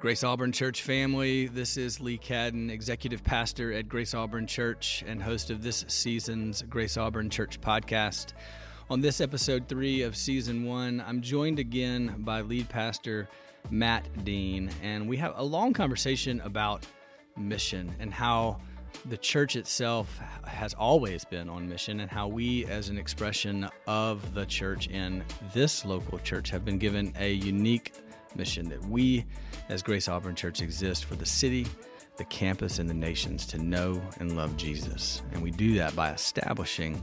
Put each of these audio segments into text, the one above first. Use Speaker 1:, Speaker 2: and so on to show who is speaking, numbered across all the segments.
Speaker 1: Grace Auburn Church family, this is Lee Cadden, executive pastor at Grace Auburn Church and host of this season's Grace Auburn Church podcast. On this episode three of season one, I'm joined again by lead pastor Matt Dean, and we have a long conversation about mission and how the church itself has always been on mission, and how we, as an expression of the church in this local church, have been given a unique mission that we, as Grace Auburn Church, exist for the city, the campus, and the nations to know and love Jesus. And we do that by establishing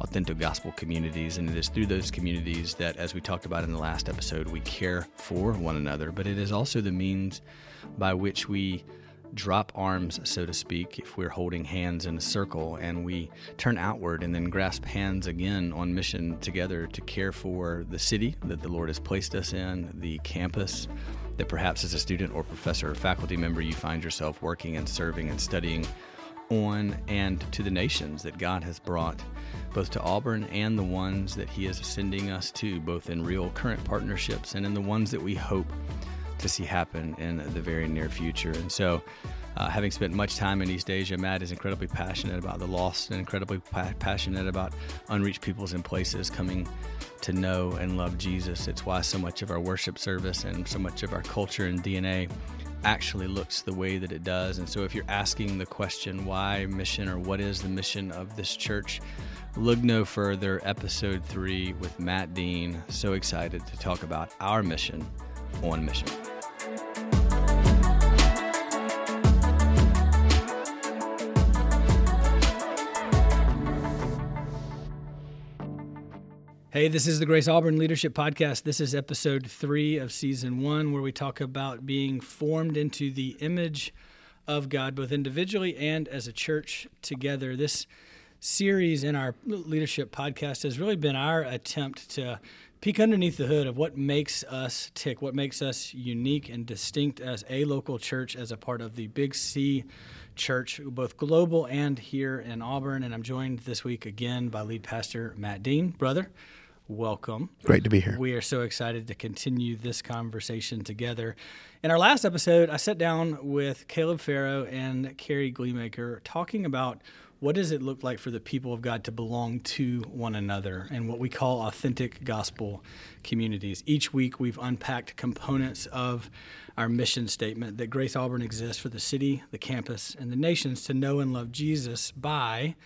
Speaker 1: authentic gospel communities. And it is through those communities that, as we talked about in the last episode, we care for one another. But it is also the means by which we drop arms, so to speak, if we're holding hands in a circle and we turn outward and then grasp hands again on mission together to care for the city that the Lord has placed us in, the campus that perhaps as a student or professor or faculty member you find yourself working and serving and studying on, and to the nations that God has brought both to Auburn and the ones that He is sending us to, both in real current partnerships and in the ones that we hope to see happen in the very near future. And so, uh, having spent much time in East Asia, Matt is incredibly passionate about the lost and incredibly pa- passionate about unreached peoples and places coming to know and love Jesus. It's why so much of our worship service and so much of our culture and DNA actually looks the way that it does. And so, if you're asking the question, why mission or what is the mission of this church, look no further. Episode three with Matt Dean. So excited to talk about our mission on mission. Hey, this is the Grace Auburn Leadership Podcast. This is episode three of season one, where we talk about being formed into the image of God, both individually and as a church together. This series in our leadership podcast has really been our attempt to peek underneath the hood of what makes us tick, what makes us unique and distinct as a local church, as a part of the Big C church, both global and here in Auburn. And I'm joined this week again by lead pastor Matt Dean. Brother, welcome.
Speaker 2: Great to be here.
Speaker 1: We are so excited to continue this conversation together. In our last episode, I sat down with Caleb Farrow and Carrie Gleemaker talking about what does it look like for the people of God to belong to one another and what we call authentic gospel communities. Each week, we've unpacked components of our mission statement that Grace Auburn exists for the city, the campus, and the nations to know and love Jesus by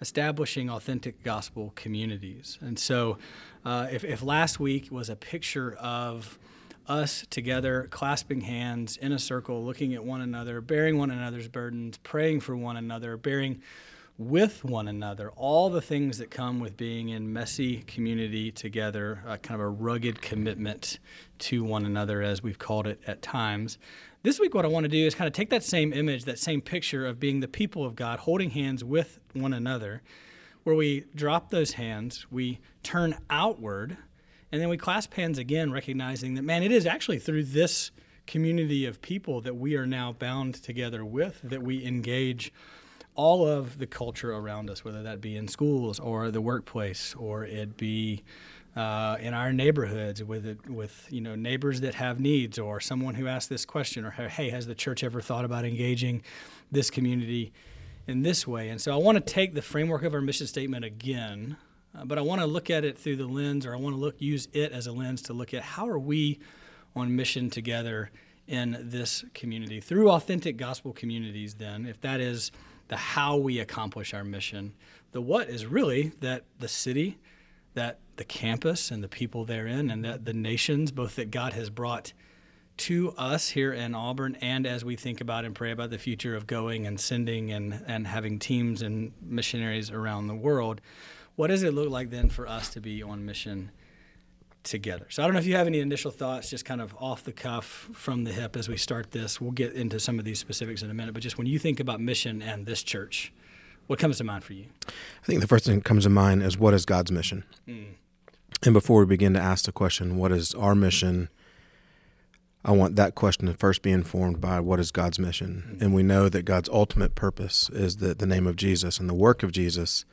Speaker 1: establishing authentic gospel communities. And so, uh, if, if last week was a picture of us together, clasping hands in a circle, looking at one another, bearing one another's burdens, praying for one another, bearing with one another, all the things that come with being in messy community together, uh, kind of a rugged commitment to one another, as we've called it at times. This week, what I want to do is kind of take that same image, that same picture of being the people of God, holding hands with one another, where we drop those hands, we turn outward, and then we clasp hands again, recognizing that, man, it is actually through this community of people that we are now bound together with, that we engage all of the culture around us, whether that be in schools or the workplace, or it be uh, in our neighborhoods with with you know neighbors that have needs, or someone who asked this question, or hey, has the church ever thought about engaging this community in this way? And so I want to take the framework of our mission statement again, uh, but I want to look at it through the lens, or I want to look use it as a lens to look at how are we on mission together in this community through authentic gospel communities. Then, if that is the how we accomplish our mission. The what is really that the city, that the campus and the people therein, and that the nations, both that God has brought to us here in Auburn, and as we think about and pray about the future of going and sending and, and having teams and missionaries around the world, what does it look like then for us to be on mission together. So I don't know if you have any initial thoughts, just kind of off the cuff from the hip as we start this. We'll get into some of these specifics in a minute, but just when you think about mission and this church, what comes to mind for you?
Speaker 2: I think the first thing that comes to mind is what is God's mission? Mm. And before we begin to ask the question, what is our mission? I want that question to first be informed by what is God's mission. Mm-hmm. And we know that God's ultimate purpose is that the name of Jesus and the work of Jesus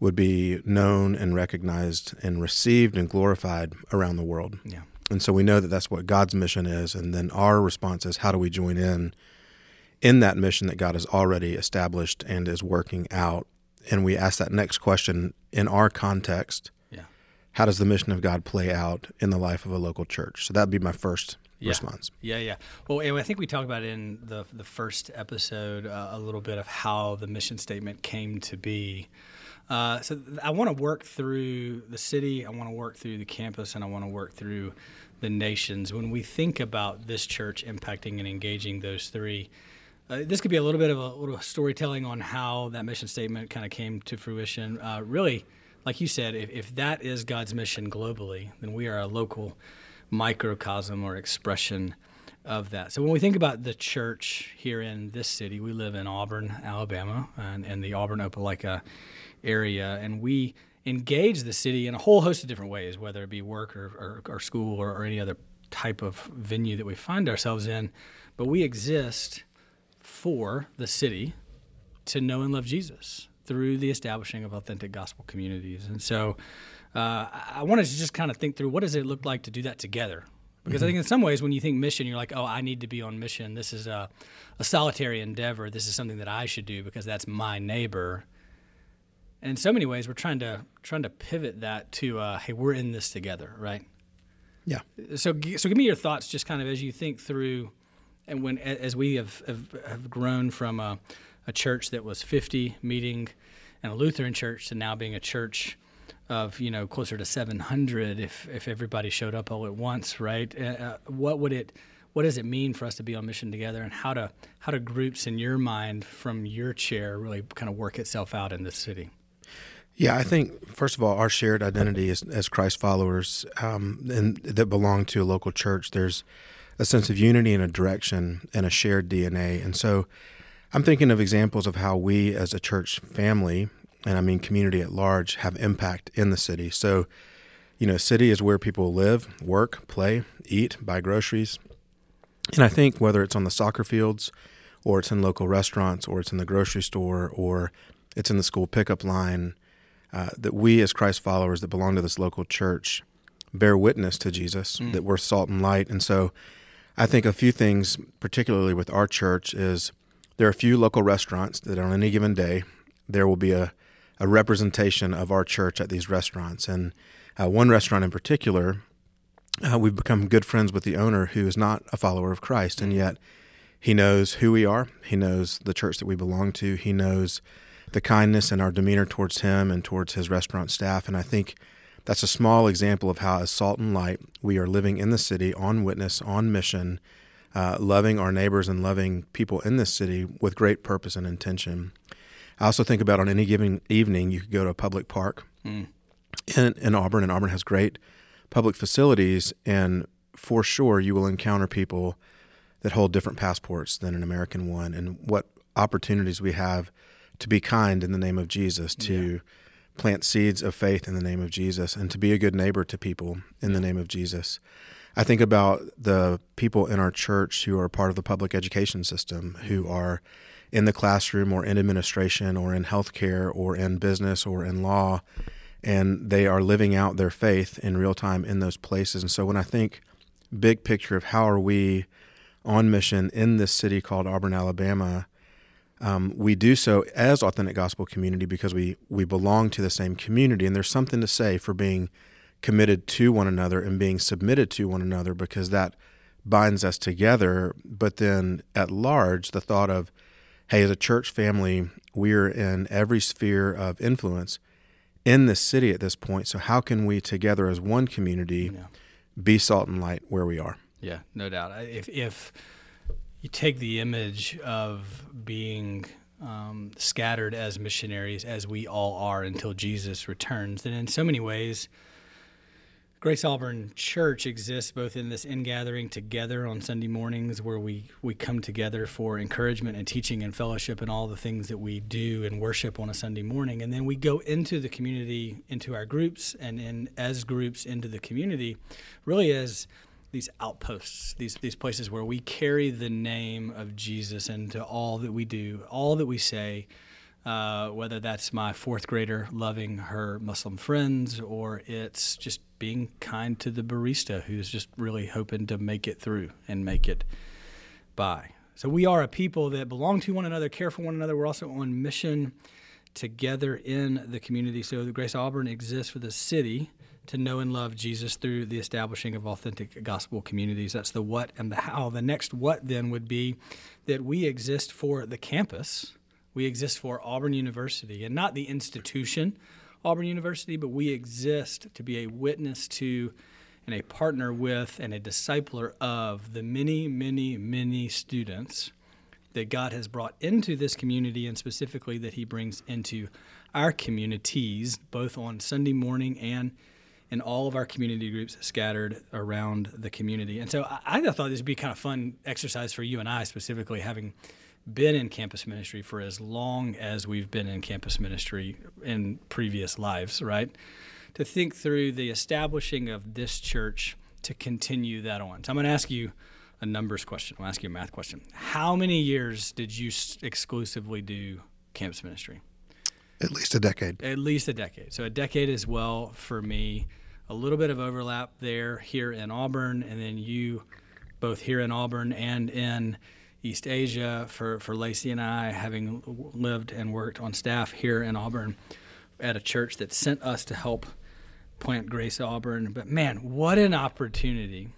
Speaker 2: would be known and recognized and received and glorified around the world.
Speaker 1: Yeah.
Speaker 2: And so we know that that's what God's mission is. And then our response is how do we join in in that mission that God has already established and is working out? And we ask that next question in our context
Speaker 1: Yeah.
Speaker 2: how does the mission of God play out in the life of a local church? So that'd be my first
Speaker 1: Yeah.
Speaker 2: response.
Speaker 1: Yeah, yeah. Well, and I think we talked about in the the first episode uh, a little bit of how the mission statement came to be. Uh, so I want to work through the city. I want to work through the campus, and I want to work through the nations. When we think about this church impacting and engaging those three, uh, this could be a little bit of a little storytelling on how that mission statement kind of came to fruition. Uh, really, like you said, if, if that is God's mission globally, then we are a local microcosm or expression of that. So when we think about the church here in this city, we live in Auburn, Alabama, and, the Auburn Opelika area, and we engage the city in a whole host of different ways, whether it be work or, or, or school or, or any other type of venue that we find ourselves in. But we exist for the city to know and love Jesus through the establishing of authentic gospel communities. And so uh, I wanted to just kind of think through what does it look like to do that together? Because I think in some ways, when you think mission, you're like, oh, I need to be on mission. This is a, a solitary endeavor. This is something that I should do because that's my neighbor. And in so many ways, we're trying to trying to pivot that to, uh, hey, we're in this together, right?
Speaker 2: Yeah.
Speaker 1: So, so give me your thoughts, just kind of as you think through, and when as we have have, have grown from a, a church that was 50 meeting, and a Lutheran church to now being a church of you know closer to 700 if if everybody showed up all at once, right? Uh, Uh, what would it what does it mean for us to be on mission together, and how to how do groups in your mind from your chair really kind of work itself out in this city?
Speaker 2: Yeah, I think first of all, our shared identity as, as Christ followers um, and that belong to a local church. There's a sense of unity and a direction and a shared DNA, and so I'm thinking of examples of how we as a church family, and I mean community at large, have impact in the city. So, you know, city is where people live, work, play, eat, buy groceries, and I think whether it's on the soccer fields, or it's in local restaurants, or it's in the grocery store, or it's in the school pickup line uh, that we as Christ followers that belong to this local church bear witness to Jesus, that we're salt and light. And so I think a few things, particularly with our church, is there are a few local restaurants that on any given day, there will be a, a representation of our church at these restaurants. And uh, one restaurant in particular, uh, we've become good friends with the owner who is not a follower of Christ, and yet he knows who we are. He knows the church that we belong to. He knows the kindness and our demeanor towards him and towards his restaurant staff. And I think that's a small example of how, as salt and light, we are living in the city on witness, on mission, uh, loving our neighbors and loving people in this city with great purpose and intention. I also think about on any given evening, you could go to a public park in, in Auburn, and Auburn has great public facilities, and for sure you will encounter people that hold different passports than an American one, and what opportunities we have to be kind in the name of Jesus, to plant seeds of faith in the name of Jesus, and to be a good neighbor to people in the name of Jesus. I think about the people in our church who are part of the public education system, who mm-hmm. are in the classroom or in administration or in healthcare or in business or in law, and they are living out their faith in real time in those places. And so when I think big picture of how are we on mission in this city called Auburn, Alabama, um, we do so as authentic gospel community because we we belong to the same community, and there's something to say for being committed to one another and being submitted to one another because that binds us together. But then at large, the thought of, hey, as a church family, we're in every sphere of influence in this city at this point. So how can we together as one community
Speaker 1: Yeah.
Speaker 2: be salt and light where we are?
Speaker 1: Yeah, no doubt. If if you take the image of being um, scattered as missionaries, as we all are until Jesus returns, then in so many ways, Grace Auburn Church exists both in this ingathering together on Sunday mornings where we, we come together for encouragement and teaching and fellowship and all the things that we do and worship on a Sunday morning. And then we go into the community, into our groups, and in, as groups into the community, really as these outposts, these, these places where we carry the name of Jesus into all that we do, all that we say, Uh, whether that's my fourth grader loving her Muslim friends or it's just being kind to the barista who's just really hoping to make it through and make it by. So we are a people that belong to one another, care for one another. We're also on mission together in the community. So the Grace Auburn exists for the city to know and love Jesus through the establishing of authentic gospel communities. That's the what and the how. The next what then would be that we exist for the campus. We exist for Auburn University and not the institution, Auburn University, but we exist to be a witness to and a partner with and a discipler of the many, many, many students that God has brought into this community and specifically that He brings into our communities, both on Sunday morning and in all of our community groups scattered around the community. And so I, I thought this would be kind of fun exercise for you and I, specifically having been in campus ministry for as long as we've been in campus ministry in previous lives, right? To think through the establishing of this church to continue that on. So I'm going to ask you a numbers question. I'll ask you a math question. How many years did you exclusively do campus ministry?
Speaker 2: At least a decade.
Speaker 1: At least a decade. So a decade as well for me. A little bit of overlap there here in Auburn, and then you both here in Auburn and in East Asia for, for Lacey and I, having lived and worked on staff here in Auburn at a church that sent us to help plant Grace Auburn. But man, what an opportunity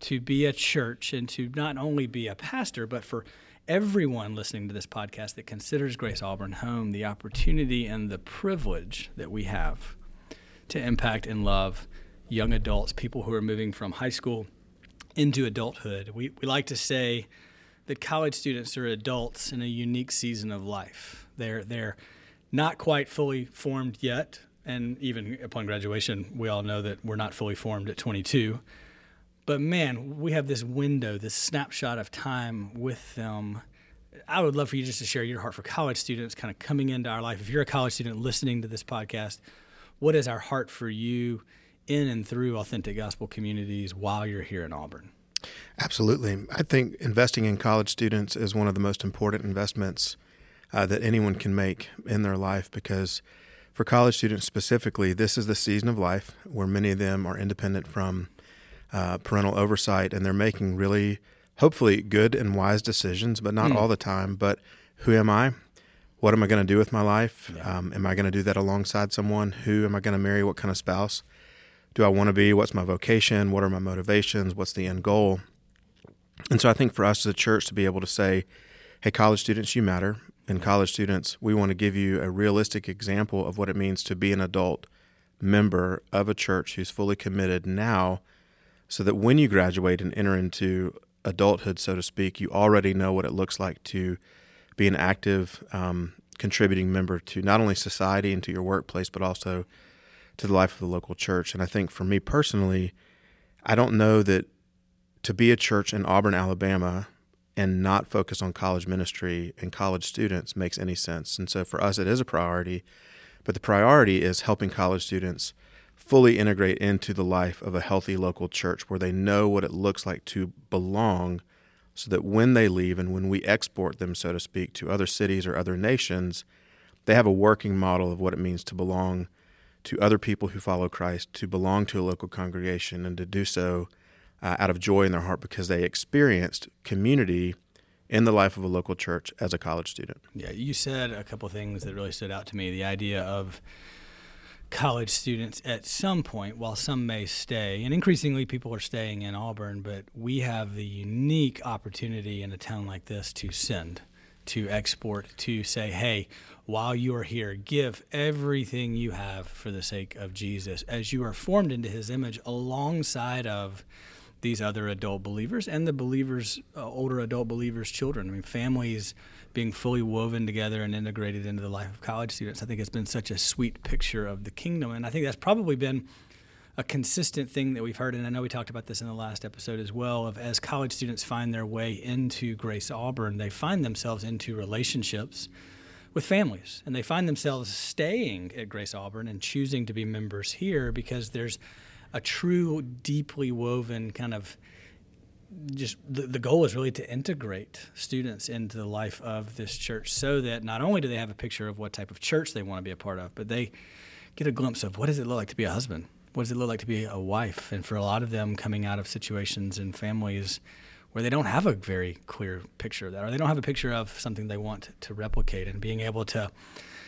Speaker 1: to be a church and to not only be a pastor, but for everyone listening to this podcast that considers Grace Auburn home, the opportunity and the privilege that we have to impact and love young adults, people who are moving from high school into adulthood. We, we like to say that college students are adults in a unique season of life. They're, they're not quite fully formed yet. And even upon graduation, we all know that we're not fully formed at 22 but man, we have this window, this snapshot of time with them. I would love for you just to share your heart for college students kind of coming into our life. If you're a college student listening to this podcast, what is our heart for you in and through authentic gospel communities while you're here in Auburn?
Speaker 2: Absolutely. I think investing in college students is one of the most important investments uh, that anyone can make in their life because for college students specifically, this is the season of life where many of them are independent from uh, parental oversight, and they're making really, hopefully, good and wise decisions, but not mm. all the time. But who am I? What am I going to do with my life? Yeah. Um, am I going to do that alongside someone? Who am I going to marry? What kind of spouse do I want to be? What's my vocation? What are my motivations? What's the end goal? And so I think for us as a church to be able to say, hey, college students, you matter. And college students, we want to give you a realistic example of what it means to be an adult member of a church who's fully committed now so that when you graduate and enter into adulthood, so to speak, you already know what it looks like to be an active, um, contributing member to not only society and to your workplace, but also to the life of the local church. And I think for me personally, I don't know that to be a church in Auburn, Alabama, and not focus on college ministry and college students makes any sense. And so for us, it is a priority. But the priority is helping college students fully integrate into the life of a healthy local church where they know what it looks like to belong so that when they leave and when we export them, so to speak, to other cities or other nations, they have a working model of what it means to belong to other people who follow Christ, to belong to a local congregation, and to do so uh, out of joy in their heart because they experienced community in the life of a local church as a college student.
Speaker 1: Yeah, you said a couple things that really stood out to me. The idea of college students at some point, while some may stay, and increasingly people are staying in Auburn, but we have the unique opportunity in a town like this to send, to export, to say, hey, while you are here, give everything you have for the sake of Jesus as you are formed into his image alongside of these other adult believers and the believers, uh, older adult believers' children. I mean, families being fully woven together and integrated into the life of college students. I think it's been such a sweet picture of the kingdom. And I think that's probably been a consistent thing that we've heard. And I know we talked about this in the last episode as well of as college students find their way into Grace Auburn, they find themselves into relationships with families and they find themselves staying at Grace Auburn and choosing to be members here because there's a true, deeply woven kind of just the, the goal is really to integrate students into the life of this church so that not only do they have a picture of what type of church they want to be a part of, but they get a glimpse of what does it look like to be a husband? What does it look like to be a wife? And for a lot of them coming out of situations and families where they don't have a very clear picture of that, or they don't have a picture of something they want to replicate, and being able to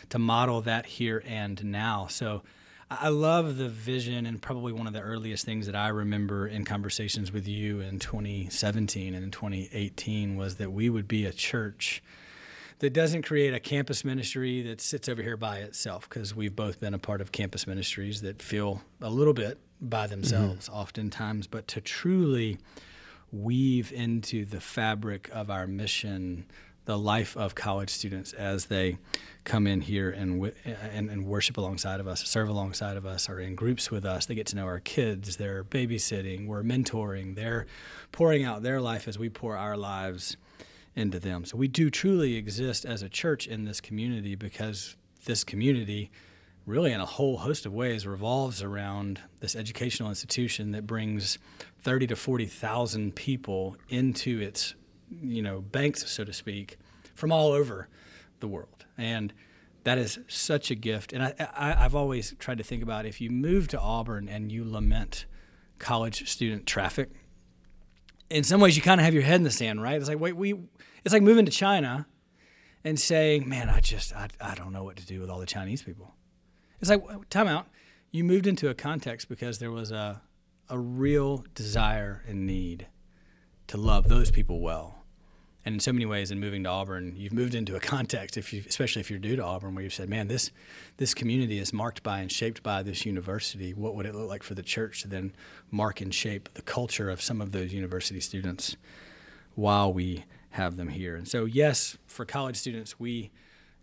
Speaker 1: to model that here and now. So I love the vision, and probably one of the earliest things that I remember in conversations with you in 2017 and in 2018 was that we would be a church that doesn't create a campus ministry that sits over here by itself, because we've both been a part of campus ministries that feel a little bit by themselves mm-hmm. oftentimes, but to truly weave into the fabric of our mission the life of college students as they come in here and, and, and worship alongside of us, serve alongside of us, are in groups with us. They get to know our kids. They're babysitting. We're mentoring. They're pouring out their life as we pour our lives into them. So we do truly exist as a church in this community because this community really in a whole host of ways revolves around this educational institution that brings 30 to 40,000 people into its you know, banks, so to speak, from all over the world. And that is such a gift. And I, I, have always tried to think about if you move to Auburn and you lament college student traffic, in some ways you kind of have your head in the sand, right? It's like, wait, we, it's like moving to China and saying, man, I just, I, I don't know what to do with all the Chinese people. It's like, time out. You moved into a context because there was a, a real desire and need to love those people well and in so many ways in moving to auburn you've moved into a context if you especially if you're new to auburn where you've said man this this community is marked by and shaped by this university. What would it look like for the church to then mark and shape the culture of some of those university students while we have them here? And so yes for college students we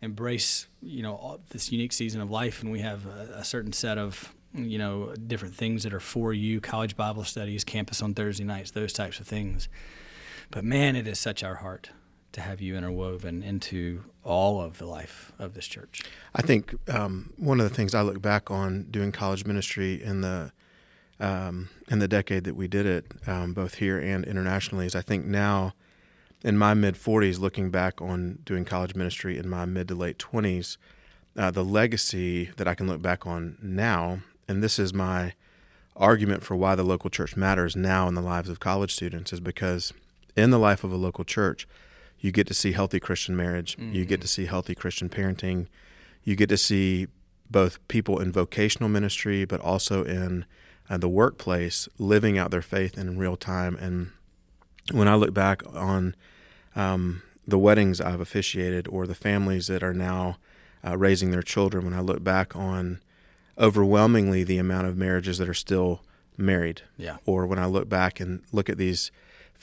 Speaker 1: embrace you know this unique season of life and we have a, a certain set of you know different things that are for you college bible studies campus on thursday nights those types of things but man, it is such our heart to have you interwoven into all of the life of this church.
Speaker 2: I think um, one of the things I look back on doing college ministry in the um, in the decade that we did it, um, both here and internationally, is I think now in my mid 40s, looking back on doing college ministry in my mid to late 20s, uh, the legacy that I can look back on now, and this is my argument for why the local church matters now in the lives of college students, is because in the life of a local church, you get to see healthy Christian marriage, mm-hmm. you get to see healthy Christian parenting, you get to see both people in vocational ministry, but also in uh, the workplace living out their faith in real time. And when I look back on um, the weddings I've officiated or the families that are now uh, raising their children, when I look back on overwhelmingly the amount of marriages that are still married,
Speaker 1: yeah.
Speaker 2: or when I look back and look at these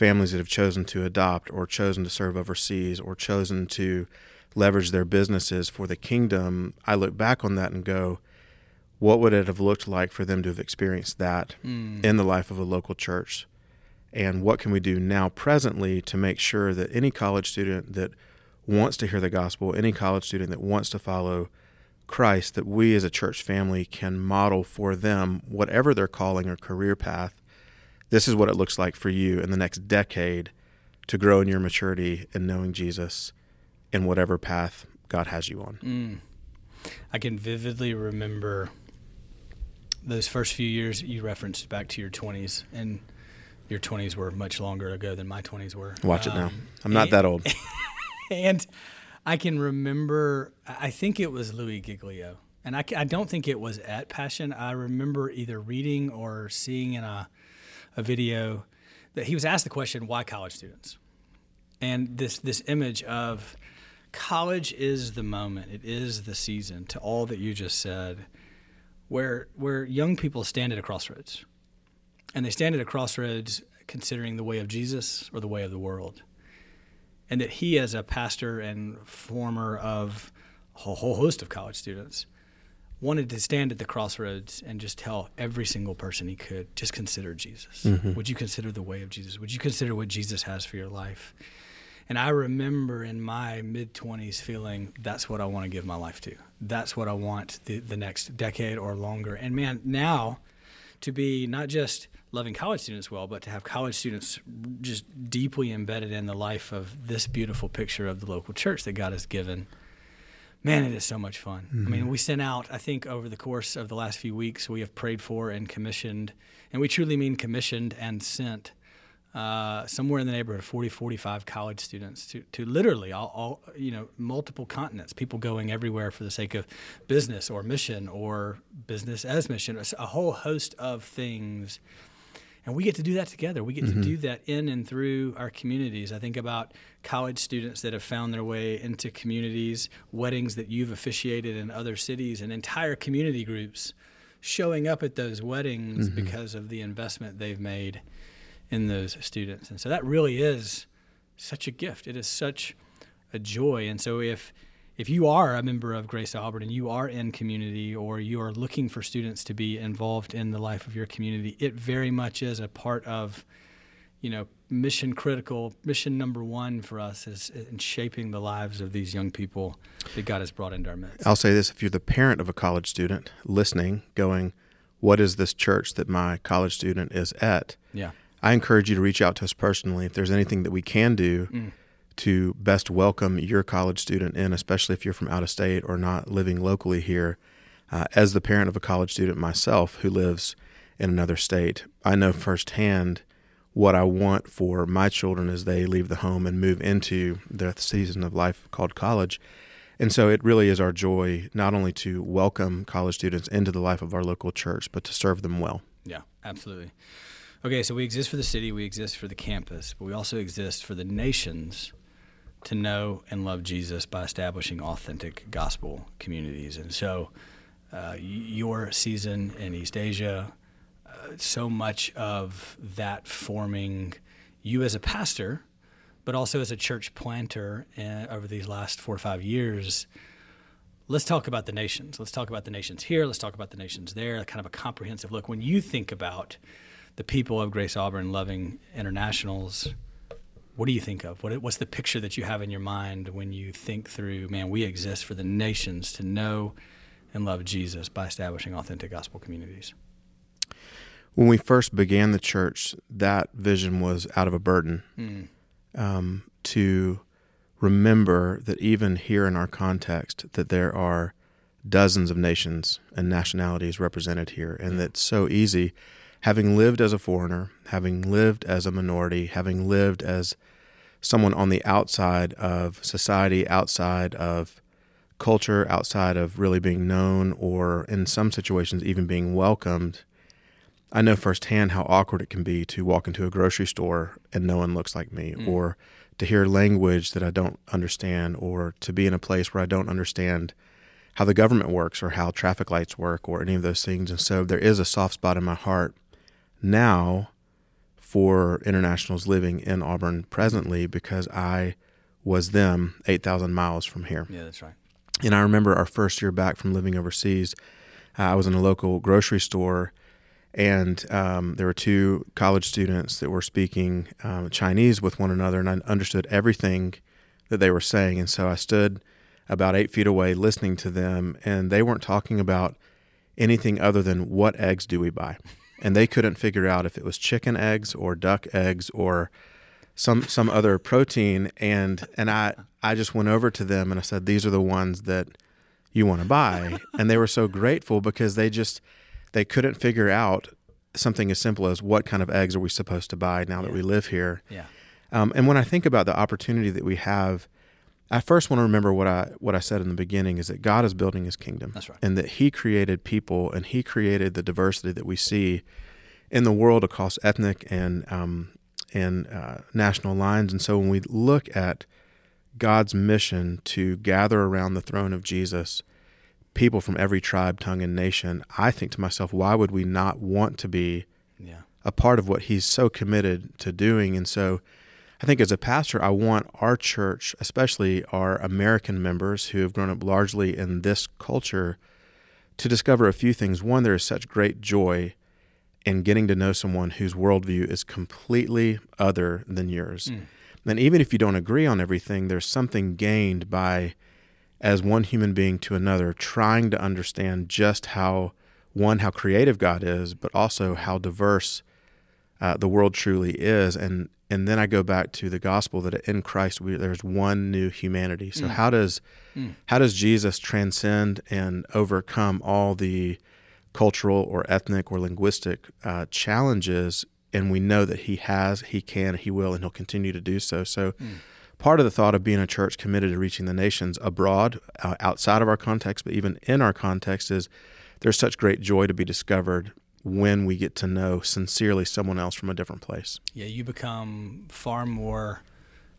Speaker 2: families that have chosen to adopt or chosen to serve overseas or chosen to leverage their businesses for the kingdom, I look back on that and go, what would it have looked like for them to have experienced that mm. in the life of a local church? And what can we do now presently to make sure that any college student that wants to hear the gospel, any college student that wants to follow Christ, that we as a church family can model for them, whatever their calling or career path, this is what it looks like for you in the next decade to grow in your maturity and knowing Jesus in whatever path God has you on.
Speaker 1: Mm. I can vividly remember those first few years you referenced back to your 20s and your 20s were much longer ago than my 20s were.
Speaker 2: Watch um, it now. Um, I'm not and, that old.
Speaker 1: and I can remember, I think it was Louis Giglio. And I, I don't think it was at Passion. I remember either reading or seeing in a a video that he was asked the question, why college students? And this, this image of college is the moment, it is the season to all that you just said, where, where young people stand at a crossroads. And they stand at a crossroads considering the way of Jesus or the way of the world. And that he, as a pastor and former of a whole host of college students, wanted to stand at the crossroads and just tell every single person he could just consider Jesus. Mm-hmm. Would you consider the way of Jesus? Would you consider what Jesus has for your life? And I remember in my mid 20s feeling that's what I want to give my life to. That's what I want the, the next decade or longer. And man, now to be not just loving college students well, but to have college students just deeply embedded in the life of this beautiful picture of the local church that God has given. Man, it is so much fun. Mm-hmm. I mean, we sent out, I think, over the course of the last few weeks, we have prayed for and commissioned, and we truly mean commissioned and sent uh, somewhere in the neighborhood of 40, 45 college students to, to literally all, all, you know, multiple continents, people going everywhere for the sake of business or mission or business as mission, a whole host of things. And we get to do that together. We get mm-hmm. to do that in and through our communities. I think about college students that have found their way into communities, weddings that you've officiated in other cities, and entire community groups showing up at those weddings mm-hmm. because of the investment they've made in those students. And so that really is such a gift. It is such a joy. And so if if you are a member of Grace Auburn and you are in community or you are looking for students to be involved in the life of your community, it very much is a part of, you know, mission critical, mission number one for us is in shaping the lives of these young people that God has brought into our midst.
Speaker 2: I'll say this if you're the parent of a college student listening, going, What is this church that my college student is at?
Speaker 1: Yeah.
Speaker 2: I encourage you to reach out to us personally if there's anything that we can do mm. To best welcome your college student in, especially if you're from out of state or not living locally here. Uh, as the parent of a college student myself who lives in another state, I know firsthand what I want for my children as they leave the home and move into the season of life called college. And so it really is our joy not only to welcome college students into the life of our local church, but to serve them well.
Speaker 1: Yeah, absolutely. Okay, so we exist for the city, we exist for the campus, but we also exist for the nations to know and love Jesus by establishing authentic gospel communities. And so, uh, your season in East Asia, uh, so much of that forming you as a pastor, but also as a church planter uh, over these last four or five years. Let's talk about the nations. Let's talk about the nations here. Let's talk about the nations there. Kind of a comprehensive look. When you think about the people of Grace Auburn loving internationals, what do you think of? What, what's the picture that you have in your mind when you think through, man, we exist for the nations to know and love Jesus by establishing authentic gospel communities?
Speaker 2: When we first began the church, that vision was out of a burden mm. um, to remember that even here in our context, that there are dozens of nations and nationalities represented here, and that it's so easy having lived as a foreigner, having lived as a minority, having lived as someone on the outside of society, outside of culture, outside of really being known, or in some situations, even being welcomed, I know firsthand how awkward it can be to walk into a grocery store and no one looks like me, mm. or to hear language that I don't understand, or to be in a place where I don't understand how the government works or how traffic lights work or any of those things. And so there is a soft spot in my heart now for internationals living in Auburn presently because I was them 8,000 miles from here.
Speaker 1: Yeah, that's right.
Speaker 2: And I remember our first year back from living overseas, uh, I was in a local grocery store and um, there were two college students that were speaking um, Chinese with one another, and I understood everything that they were saying. And so I stood about eight feet away listening to them, and they weren't talking about anything other than what eggs do we buy and they couldn't figure out if it was chicken eggs or duck eggs or some some other protein. And and I I just went over to them and I said these are the ones that you want to buy. And they were so grateful because they just they couldn't figure out something as simple as what kind of eggs are we supposed to buy now yeah. that we live here.
Speaker 1: Yeah.
Speaker 2: Um, and when I think about the opportunity that we have I first want to remember what I what I said in the beginning is that God is building His kingdom,
Speaker 1: That's right.
Speaker 2: and that He created people and He created the diversity that we see in the world across ethnic and um, and uh, national lines. And so when we look at God's mission to gather around the throne of Jesus, people from every tribe, tongue, and nation, I think to myself, why would we not want to be
Speaker 1: yeah.
Speaker 2: a part of what He's so committed to doing? And so I think as a pastor, I want our church, especially our American members who have grown up largely in this culture, to discover a few things. One, there is such great joy in getting to know someone whose worldview is completely other than yours. Mm. And even if you don't agree on everything, there's something gained by, as one human being to another, trying to understand just how one how creative God is, but also how diverse uh, the world truly is. And and then I go back to the gospel that in Christ we, there's one new humanity. So mm. how does mm. how does Jesus transcend and overcome all the cultural or ethnic or linguistic uh, challenges? And we know that he has, he can, he will, and he'll continue to do so. So. Mm part of the thought of being a church committed to reaching the nations abroad, uh, outside of our context, but even in our context, is there's such great joy to be discovered when we get to know sincerely someone else from a different place.
Speaker 1: Yeah, you become far more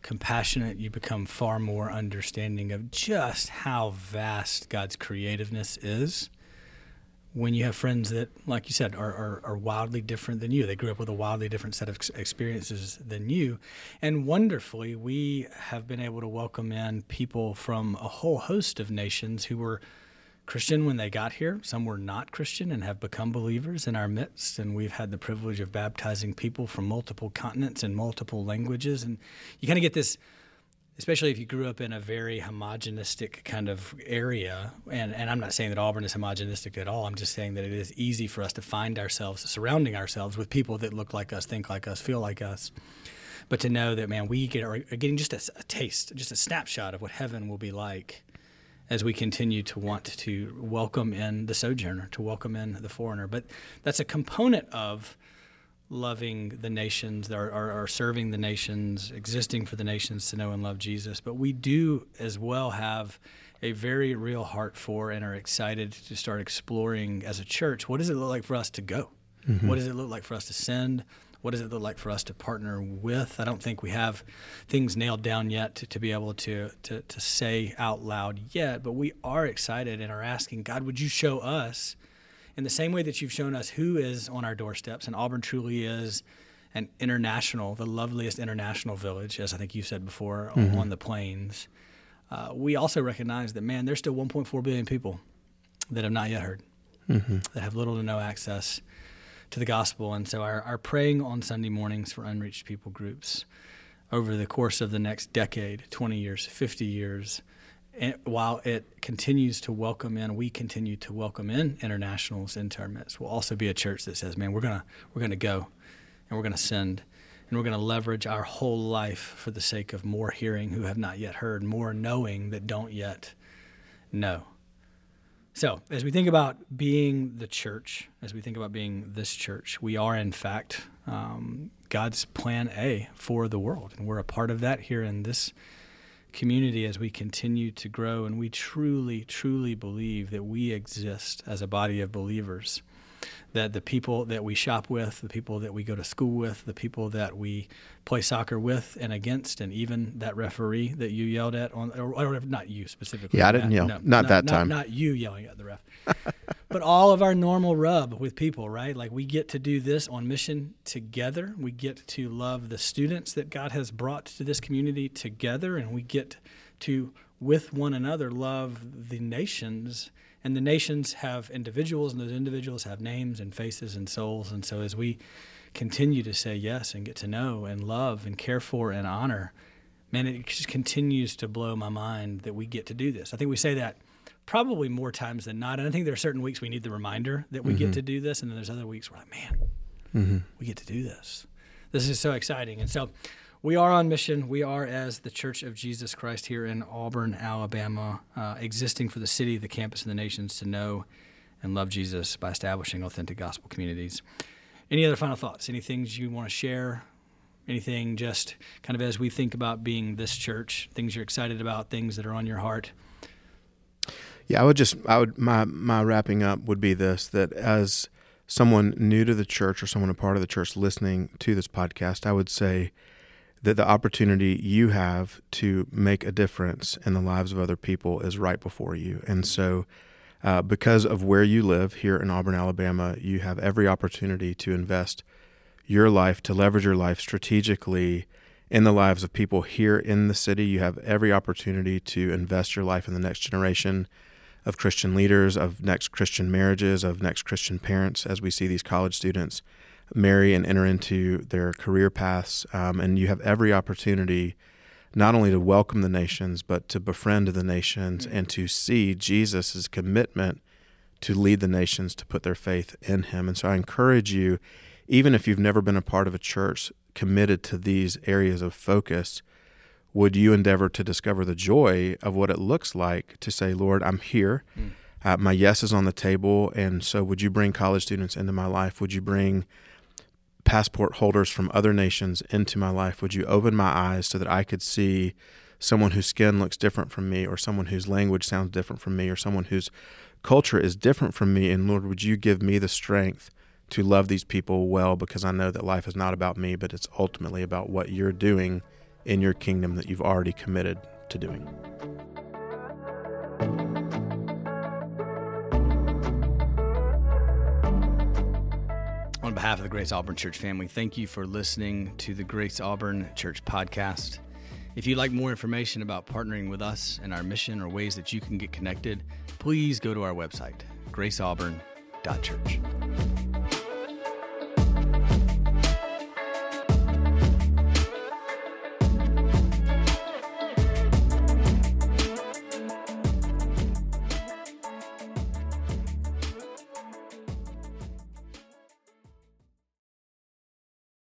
Speaker 1: compassionate, you become far more understanding of just how vast God's creativeness is when you have friends that, like you said, are, are, are, wildly different than you. They grew up with a wildly different set of experiences than you. And wonderfully, we have been able to welcome in people from a whole host of nations who were Christian when they got here. Some were not Christian and have become believers in our midst. And we've had the privilege of baptizing people from multiple continents and multiple languages. And you kind of get this especially if you grew up in a very homogenistic kind of area and, and i'm not saying that auburn is homogenistic at all i'm just saying that it is easy for us to find ourselves surrounding ourselves with people that look like us think like us feel like us but to know that man we get, are getting just a, a taste just a snapshot of what heaven will be like as we continue to want to welcome in the sojourner to welcome in the foreigner but that's a component of loving the nations, are, are, are, serving the nations, existing for the nations to know and love Jesus. But we do as well have a very real heart for and are excited to start exploring as a church what does it look like for us to go? Mm-hmm. What does it look like for us to send? What does it look like for us to partner with? I don't think we have things nailed down yet to, to be able to, to, to say out loud yet, but we are excited and are asking, God, would you show us? in the same way that you've shown us who is on our doorsteps, and Auburn truly is an international, the loveliest international village, as I think you said before, mm-hmm. on the plains. Uh, we also recognize that, man, there's still 1.4 billion people that have not yet heard, mm-hmm. that have little to no access to the gospel. And so our, our praying on Sunday mornings for unreached people groups over the course of the next decade, 20 years, 50 years, and while it continues to welcome in, we continue to welcome in internationals into our midst. We'll also be a church that says, "Man, we're gonna we're gonna go, and we're gonna send, and we're gonna leverage our whole life for the sake of more hearing who have not yet heard, more knowing that don't yet know." So, as we think about being the church, as we think about being this church, we are in fact um, God's plan A for the world, and we're a part of that here in this community as we continue to grow. And we truly, truly believe that we exist as a body of believers. That the people that we shop with, the people that we go to school with, the people that we play soccer with and against, and even that referee that you yelled at on, or, or not you specifically.
Speaker 2: Yeah, I didn't yell. No, not, not, that time.
Speaker 1: Not, not you yelling at the ref. but all of our normal rub with people, right? Like we get to do this on mission together. We get to love the students that God has brought to this community together, and we get to, with one another, love the nations. And the nations have individuals, and those individuals have names and faces and souls. And so as we continue to say yes and get to know and love and care for and honor, man, it just continues to blow my mind that we get to do this. I think we say that probably more times than not. And I think there are certain weeks we need the reminder that we mm-hmm. get to do this, and then there's other weeks where like, man, mm-hmm. we get to do this. This is so exciting. And so we are on mission. We are as the Church of Jesus Christ here in Auburn, Alabama, uh, existing for the city, the campus, and the nations to know and love Jesus by establishing authentic gospel communities. Any other final thoughts? Any things you want to share? Anything just kind of as we think about being this church, things you're excited about, things that are on your heart?
Speaker 2: Yeah, I would just I would my my wrapping up would be this that as someone new to the church or someone a part of the church listening to this podcast, I would say that the opportunity you have to make a difference in the lives of other people is right before you. And so uh, because of where you live here in Auburn, Alabama, you have every opportunity to invest your life, to leverage your life strategically in the lives of people here in the city. You have every opportunity to invest your life in the next generation of Christian leaders, of next Christian marriages, of next Christian parents, as we see these college students marry and enter into their career paths. Um, and you have every opportunity not only to welcome the nations, but to befriend the nations mm-hmm. and to see Jesus' commitment to lead the nations to put their faith in him. And so I encourage you, even if you've never been a part of a church committed to these areas of focus, would you endeavor to discover the joy of what it looks like to say, Lord, I'm here. Mm. Uh, my yes is on the table. And so would you bring college students into my life? Would you bring passport holders from other nations into my life? Would you open my eyes so that I could see someone whose skin looks different from me, or someone whose language sounds different from me, or someone whose culture is different from me? And Lord, would you give me the strength to love these people well because I know that life is not about me, but it's ultimately about what you're doing in your kingdom that you've already committed to doing.
Speaker 1: On behalf of the Grace Auburn Church family, thank you for listening to the Grace Auburn Church podcast. If you'd like more information about partnering with us and our mission or ways that you can get connected, please go to our website, graceauburn.church.